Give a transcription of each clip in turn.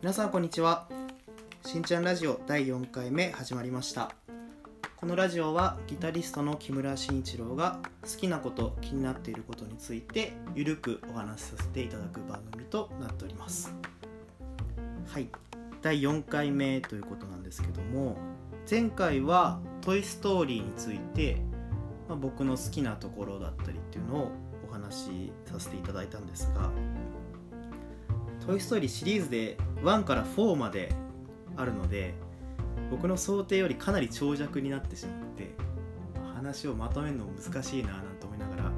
皆さんこんにちは。しんちゃんラジオ第4回目始まりました。このラジオはギタリストの木村慎一郎が好きなこと気になっていることについてゆるくお話しさせていただく番組となっております。はい。第4回目ということなんですけども前回は「トイ・ストーリー」について、まあ、僕の好きなところだったりっていうのをお話しさせていただいたんですが「トイ・ストーリー」シリーズで1から4まであるので僕の想定よりかなり長尺になってしまって話をまとめるのも難しいななんて思いながら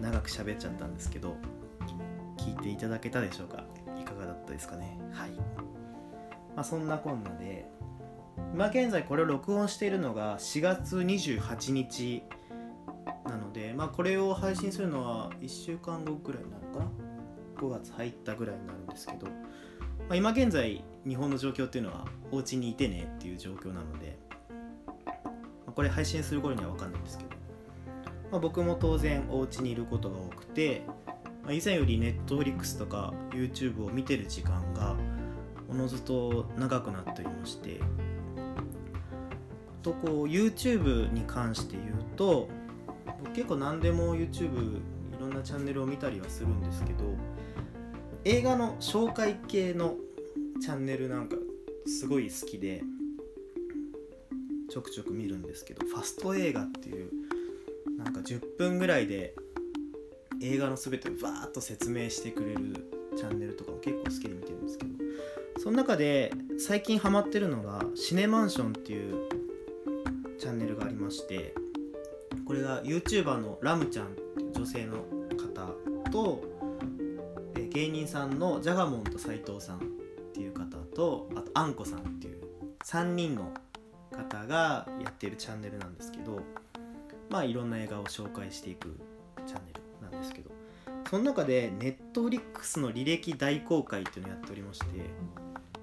長く喋っちゃったんですけど聞いていただけたでしょうか？いかがだったですかね？はい、まあ、そんなこんなで今現在これを録音しているのが4月28日なので、まあ、これを配信するのは1週間後ぐらいになるかな？5月入ったぐらいになるんですけど、まあ、今現在日本の状況っていうのはお家にいてねっていう状況なので、まあ、これ配信する頃には分かんないんですけど、まあ、僕も当然お家にいることが多くて、まあ、以前より Netflix とか YouTube を見てる時間がおのずと長くなっておりましてとこう YouTube に関して言うと僕結構何でも YouTube いろんなチャンネルを見たりはするんですけど映画の紹介系のチャンネルなんかすごい好きでちょくちょく見るんですけどファスト映画っていうなんか10分ぐらいで映画の全てをバーッと説明してくれるチャンネルとかも結構好きで見てるんですけどその中で最近ハマってるのがシネマンションっていうチャンネルがありましてこれが YouTuber のラムちゃんっていう女性の方とえ芸人さんのジャガモンと斎藤さんっていう方とあとあんこさんっていう3人の方がやってるチャンネルなんですけどまあいろんな映画を紹介していくチャンネルなんですけどその中で Netflix の履歴大公開っていうのをやっておりまして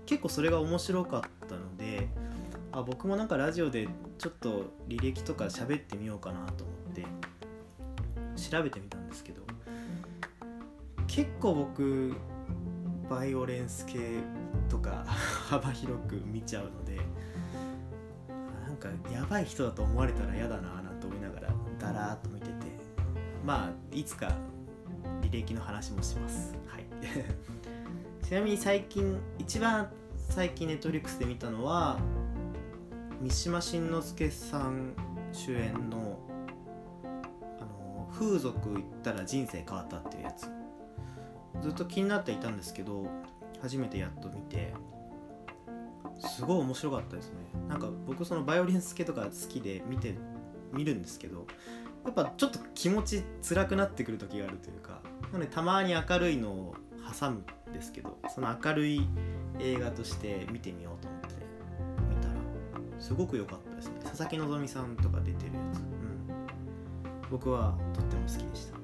結構それが面白かったのであ僕もなんかラジオでちょっと履歴とか喋ってみようかなと思って調べてみたんですけど結構僕バイオレンス系とか 幅広く見ちゃうのでなんかやばい人だと思われたら嫌だななんて思いながらだらーっと見ててまあいつか履歴の話もします。はい。ちなみに最近一番最近ネットフリックスで見たのは三島新之助さん主演のあの風俗行ったら人生変わったっていうやつ。ずっと気になっていたんですけど初めてやっと見てすごい面白かったですね。なんか僕そのバイオリンス系とか好きで見て見るんですけどやっぱちょっと気持ち辛くなってくる時があるというかなのでたまに明るいのを挟むんですけどその明るい映画として見てみようと思って見たらすごく良かったですね。佐々木希さんとか出てるやつ、うん、僕はとっても好きでした。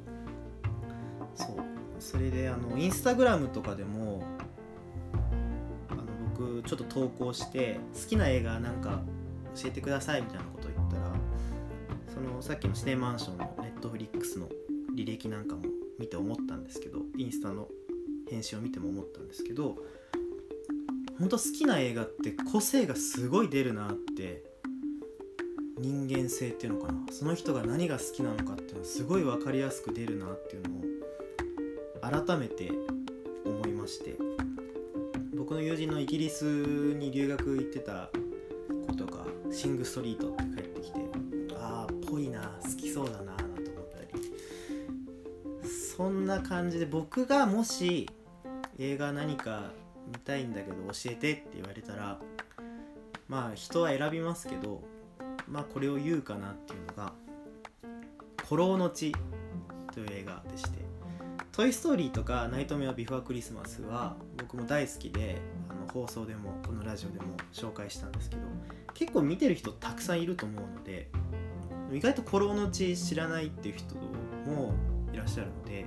そう。それであのインスタグラムとかでもあの僕ちょっと投稿して好きな映画なんか教えてくださいみたいなことを言ったらそのさっきのシネマンションのネットフリックスの履歴なんかも見て思ったんですけどインスタの編集を見ても思ったんですけど本当好きな映画って個性がすごい出るなって人間性っていうのかな。その人が何が好きなのかっていうのはすごい分かりやすく出るなっていうのを改めて思いまして僕の友人のイギリスに留学行ってた子とか「シング・ストリート」って帰ってきてああぽいな好きそうだななんて思ったりそんな感じで僕がもし映画何か見たいんだけど教えてって言われたらまあ人は選びますけどまあこれを言うかなっていうのが「古老の地」という映画でして「トイ・ストーリー」とか「ナイトメア・ビフォー・クリスマス」は僕も大好きであの放送でもこのラジオでも紹介したんですけど結構見てる人たくさんいると思うので意外と「古老の地」知らないっていう人もいらっしゃるので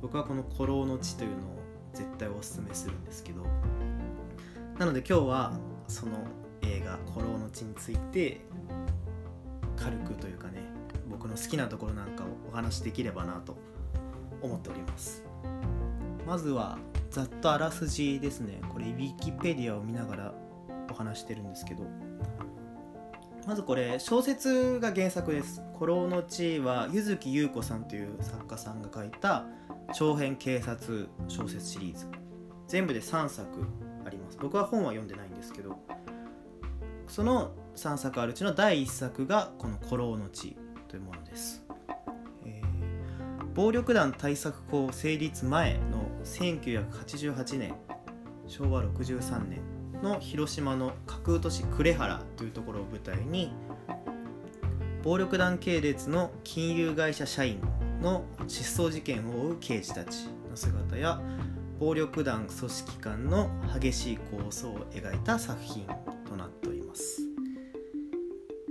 僕はこの「古老の地」というのを絶対おすすめするんですけどなので今日はその映画「古老の地」について軽くというかね僕の好きなところなんかをお話しできればなと思っております。まずはざっとあらすじですね。これウィキペディアを見ながらお話してるんですけど。まずこれ小説が原作です「古老の地」は柚木優子さんという作家さんが書いた長編警察小説シリーズ。全部で3作あります。僕は本は読んでないんですけど。その3作あるうちの第1作がこの「古老の地」というものです、暴力団対策法成立前の1988年昭和63年の広島の架空都市呉原というところを舞台に暴力団系列の金融会社社員の失踪事件を追う刑事たちの姿や暴力団組織間の激しい構想を描いた作品となっております、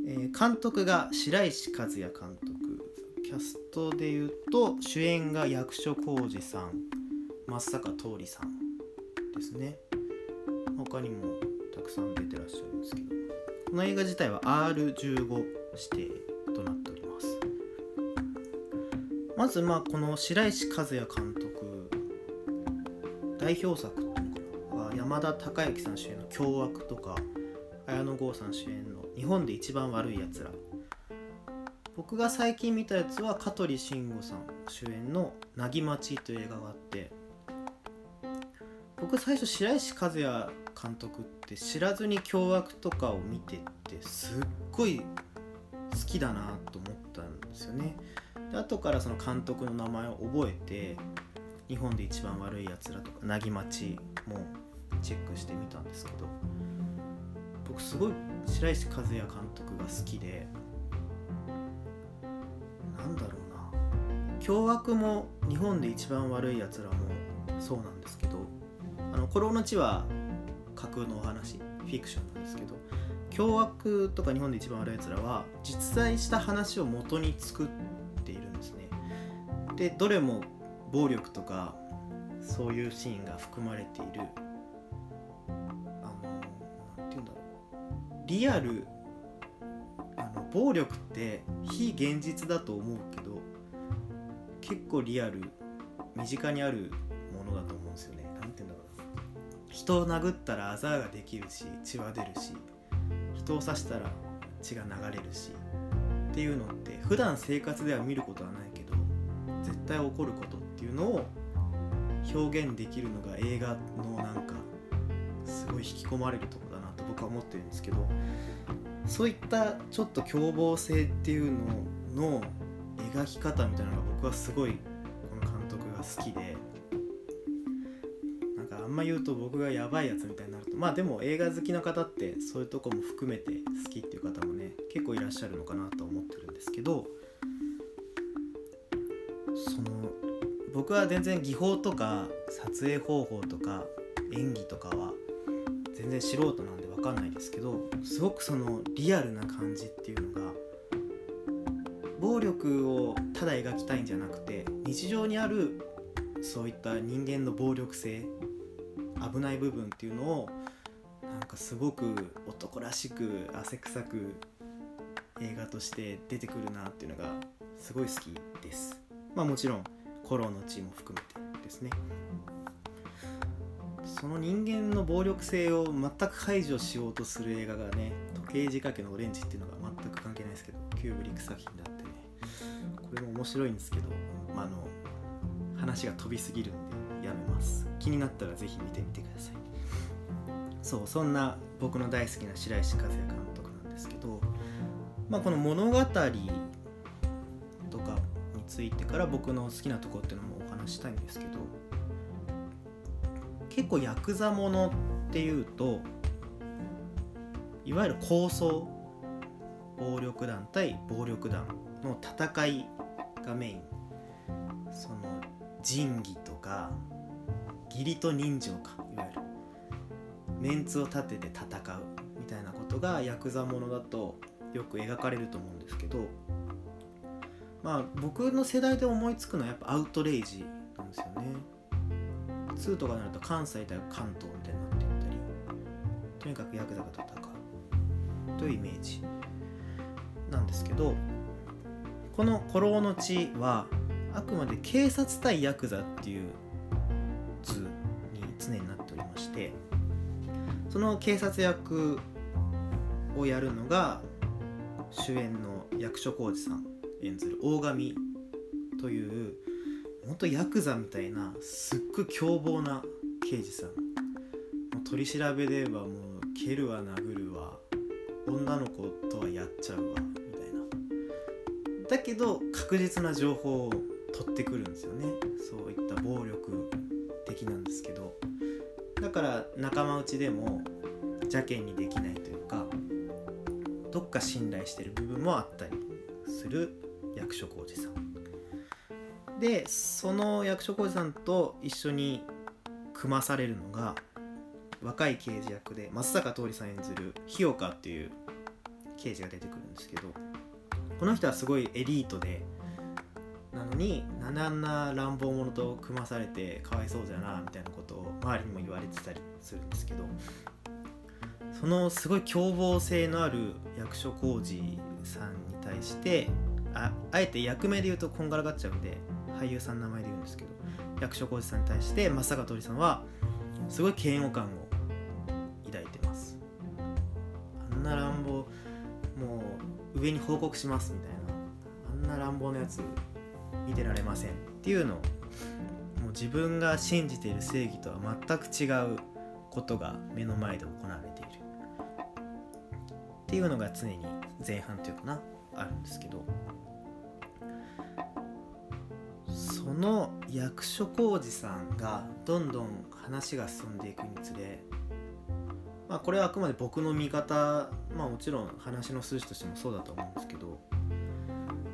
えー、監督が白石和也監督。キャストでいうと主演が役所広司さん松坂桃李さんですね。他にもたくさん出てらっしゃるんですけど。この映画自体は R15 指定となっております。まずまあこの白石和也監督代表作っていうのかな？山田孝之さん主演の「凶悪」とか綾野剛さん主演の「日本で一番悪いやつら」僕が最近見たやつは香取慎吾さん主演の「なぎまち」という映画があって僕最初白石和也監督って知らずに凶悪とかを見てってすっごい好きだなと思ったんですよね。で後からその監督の名前を覚えて日本で一番悪いやつらとかなぎまちもチェックしてみたんですけど僕すごい白石和也監督が好きでなんだろうな。凶悪も日本で一番悪いやつらもそうなんですけどあの「古老の地」は架空のお話フィクションなんですけど凶悪とか日本で一番悪いやつらは実在した話を元に作っているんですね。でどれも暴力とかそういうシーンが含まれているあの何て言うんだろう。リアル暴力って非現実だと思うけど結構リアル身近にあるものだと思うんですよね。何て言うんだろう人を殴ったらあざができるし血は出るし人を刺したら血が流れるしっていうのって普段生活では見ることはないけど絶対起こることっていうのを表現できるのが映画のなんかすごい引き込まれるとこだなと僕は思ってるんですけどそういったちょっと凶暴性っていうのの描き方みたいなのが僕はすごいこの監督が好きでなんかあんま言うと僕がやばいやつみたいになるとまあでも映画好きの方ってそういうとこも含めて好きっていう方もね結構いらっしゃるのかなと思ってるんですけどその僕は全然技法とか撮影方法とか演技とかは全然素人なんでかんないですけどすごくそのリアルな感じっていうのが暴力をただ描きたいんじゃなくて日常にあるそういった人間の暴力性危ない部分っていうのをなんかすごく男らしく汗臭く映画として出てくるなっていうのがすごい好きです。まあもちろんコロの地も含めてですね。その人間の暴力性を全く排除しようとする映画がね時計仕掛けのオレンジっていうのが全く関係ないですけどキューブリック作品だってねこれも面白いんですけど、まあ、あの話が飛びすぎるんでやめます。気になったら是非見てみてください。そうそんな僕の大好きな白石和也監督なんですけど、まあ、この物語とかについてから僕の好きなとこっていうのもお話したいんですけど結構ヤクザものっていうといわゆる抗争暴力団対暴力団の戦いがメイン。その仁義とか義理と人情かいわゆる。メンツを立てて戦うみたいなことがヤクザものだとよく描かれると思うんですけどまあ僕の世代で思いつくのはやっぱアウトレイジなんですよね。2とかになると関西対関東みたいになっていったりとにかくヤクザが戦うというイメージなんですけどこの「古老の地」はあくまで警察対ヤクザっていう図に常になっておりましてその警察役をやるのが主演の役所広司さん演ずる大神という本当ヤクザみたいなすっごい凶暴な刑事さん。も取り調べではもう蹴るわ殴るわ。女の子とはやっちゃうわ。みたいな。だけど確実な情報を取ってくるんですよね。そういった暴力的なんですけど。だから仲間内でも邪険にできないというかどっか信頼してる部分もあったりする役所広司さん。でその役所広司さんと一緒に組まされるのが若い刑事役で松坂桃李さん演ずる日岡っていう刑事が出てくるんですけどこの人はすごいエリートでなのになんであんな乱暴者と組まされてかわいそうだなみたいなことを周りにも言われてたりするんですけどそのすごい凶暴性のある役所広司さんに対してああえて役名で言うとこんがらがっちゃうんで俳優さんの名前で言うんですけど役所広司さんに対して松坂桃李さんはすごい嫌悪感を抱いてます。あんな乱暴もう上に報告しますみたいな。あんな乱暴なやつ見てられませんっていうのをもう自分が信じている正義とは全く違うことが目の前で行われている。っていうのが常に前半というかなあるんですけど。その役所広司さんがどんどん話が進んでいくにつれまあこれはあくまで僕の見方まあもちろん話の数字としてもそうだと思うんですけど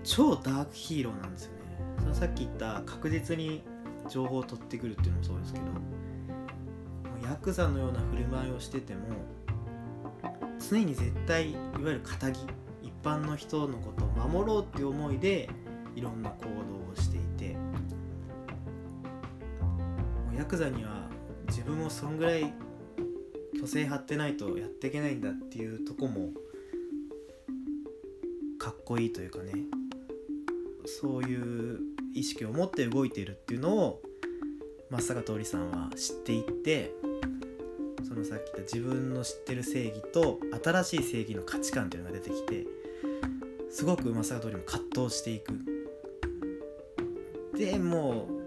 超ダークヒーローなんですよね。そのさっき言った確実に情報を取ってくるっていうのもそうですけどヤクザのような振る舞いをしてても常に絶対いわゆる仇一般の人のことを守ろうっていう思いでいろんな行動ヤクザには自分もそんぐらい虚勢張ってないとやっていけないんだっていうとこもかっこいいというかね。そういう意識を持って動いているっていうのを松坂桃李さんは知っていってそのさっき言った自分の知ってる正義と新しい正義の価値観っていうのが出てきてすごく松坂桃李も葛藤していく。でもう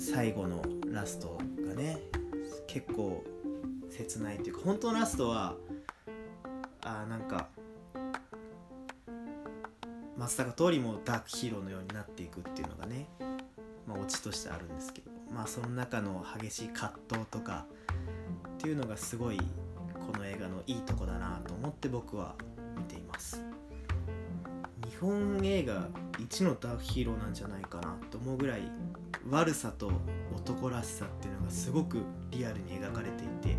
最後のラストがね結構切ないっていうか本当のラストはあなんか松坂桃李もダークヒーローのようになっていくっていうのがね、まあ、オチとしてあるんですけどまあその中の激しい葛藤とかっていうのがすごいこの映画のいいとこだなと思って僕は見ています。日本映画一のダークヒーローなんじゃないかなと思うぐらい悪さと男らしさっていうのがすごくリアルに描かれていて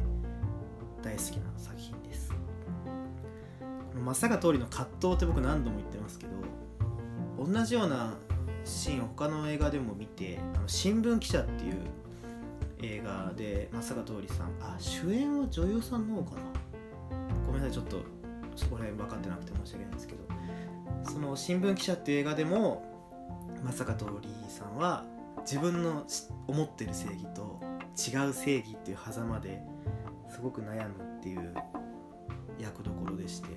大好きな作品です。この松坂桃李の葛藤って僕何度も言ってますけど同じようなシーンを他の映画でも見て「あの新聞記者」っていう映画で松坂桃李さんあ主演は女優さんの方かな？ごめんなさいちょっとそこら辺分かってなくて申し訳ないんですけどその「新聞記者」っていう映画でも松坂桃李さんは自分の思ってる正義と違う正義っていう狭間ですごく悩むっていう役どころでして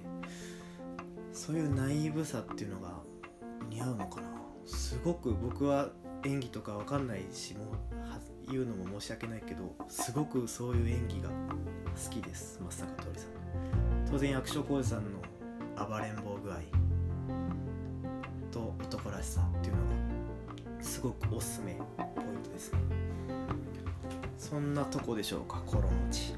そういうナイーブさっていうのが似合うのかなすごく僕は演技とかわかんないしもう言うのも申し訳ないけどすごくそういう演技が好きです松坂桃李さん当然役所広司さんの暴れん坊具合と男らしさっていうのがすごくおすすめポイントですね。そんなとこでしょうか「コロの地」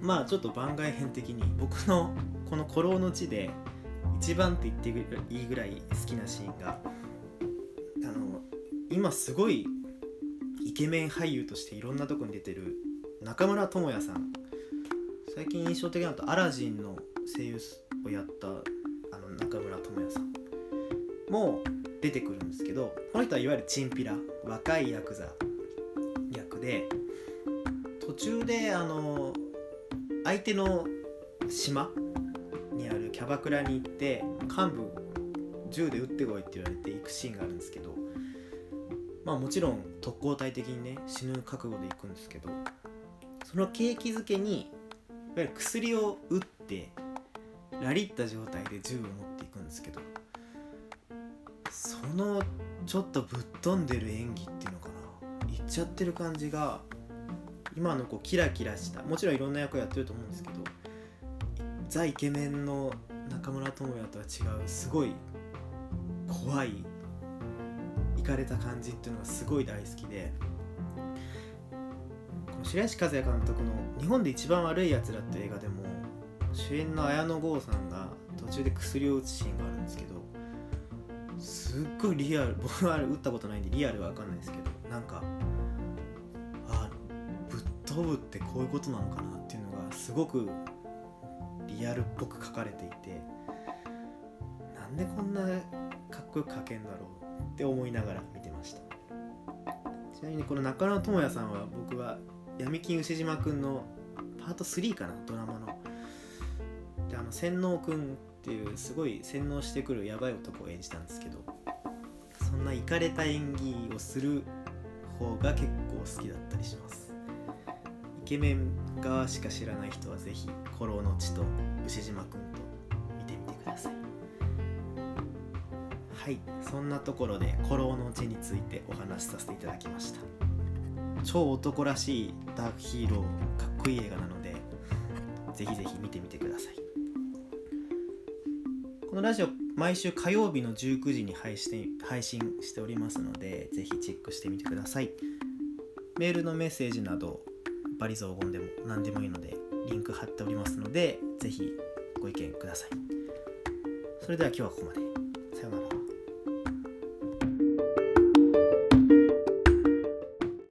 まあちょっと番外編的に僕のこの「古老の地」で一番って言っていいぐらい好きなシーンがあの今すごいイケメン俳優としていろんなとこに出てる中村倫也さん。最近印象的なのとアラジンの声優をやったあの中村倫也さん。も出てくるんですけどこの人はいわゆるチンピラ若いヤクザ役で途中であの相手の島にあるキャバクラに行って幹部銃で撃ってこいって言われて行くシーンがあるんですけどまあもちろん特攻隊的にね死ぬ覚悟で行くんですけどその景気づけにいわゆる薬を打ってラリった状態で銃を持っていくんですけどのちょっとぶっ飛んでる演技っていうのかな。いっちゃってる感じが今のこうキラキラした。もちろんいろんな役をやってると思うんですけどザ・イケメンの中村倫也とは違うすごい怖いいかれた感じっていうのがすごい大好きでこの白石和也監督の「日本で一番悪いやつら」って映画でも主演の綾野剛さんが途中で薬を打つシーンがあるんですけどすっごいリアル 僕は打ったことないんでリアルは分かんないですけどなんかあぶっ飛ぶってこういうことなのかなっていうのがすごくリアルっぽく書かれていてなんでこんなかっこよく書けんだろうって思いながら見てました。ちなみにこの中野智也さんは僕は闇金牛島くんのパート3かなドラマの。であの洗脳くんっていうすごい洗脳してくるやばい男を演じたんですけどそんなイかれた演技をする方が結構好きだったりします。イケメン側しか知らない人はぜひ「古老の地」と牛島くんと見てみてください。はいそんなところで「古老の地」についてお話しさせていただきました。超男らしいダークヒーローかっこいい映画なのでぜひぜひ見てみてください。このラジオ毎週火曜日の19時に配信配信しておりますのでぜひチェックしてみてください。メールのメッセージなどバリ雑言でも何でもいいのでリンク貼っておりますのでぜひご意見ください。それでは今日はここまで。